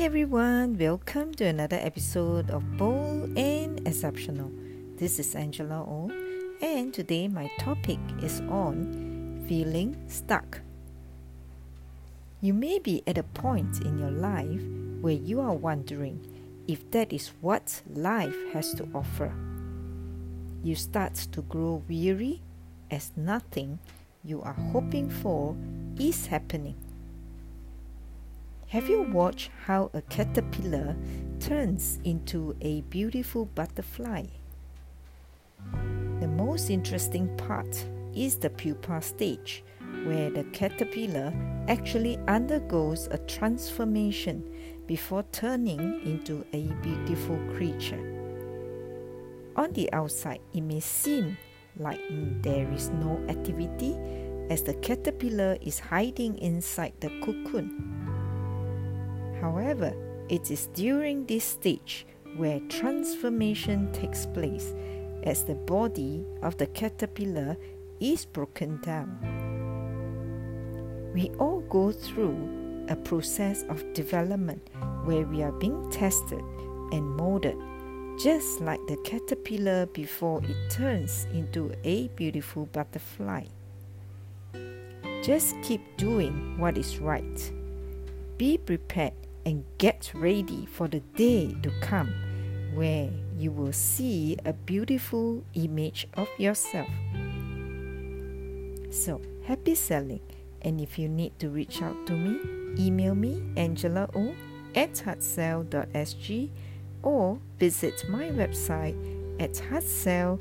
everyone, welcome to another episode of Bold and Exceptional. This is Angela O, and today my topic is on feeling stuck. You may be at a point in your life where you are wondering if that is what life has to offer. You start to grow weary as nothing you are hoping for is happening. Have you watched how a caterpillar turns into a beautiful butterfly? The most interesting part is the pupa stage, where the caterpillar actually undergoes a transformation before turning into a beautiful creature. On the outside, it may seem like there is no activity as the caterpillar is hiding inside the cocoon. However, it is during this stage where transformation takes place as the body of the caterpillar is broken down. We all go through a process of development where we are being tested and molded, just like the caterpillar before it turns into a beautiful butterfly. Just keep doing what is right. Be prepared and get ready for the day to come where you will see a beautiful image of yourself. So, happy selling! And if you need to reach out to me, email me angela o at heartsell.sg or visit my website at heartsell.sg.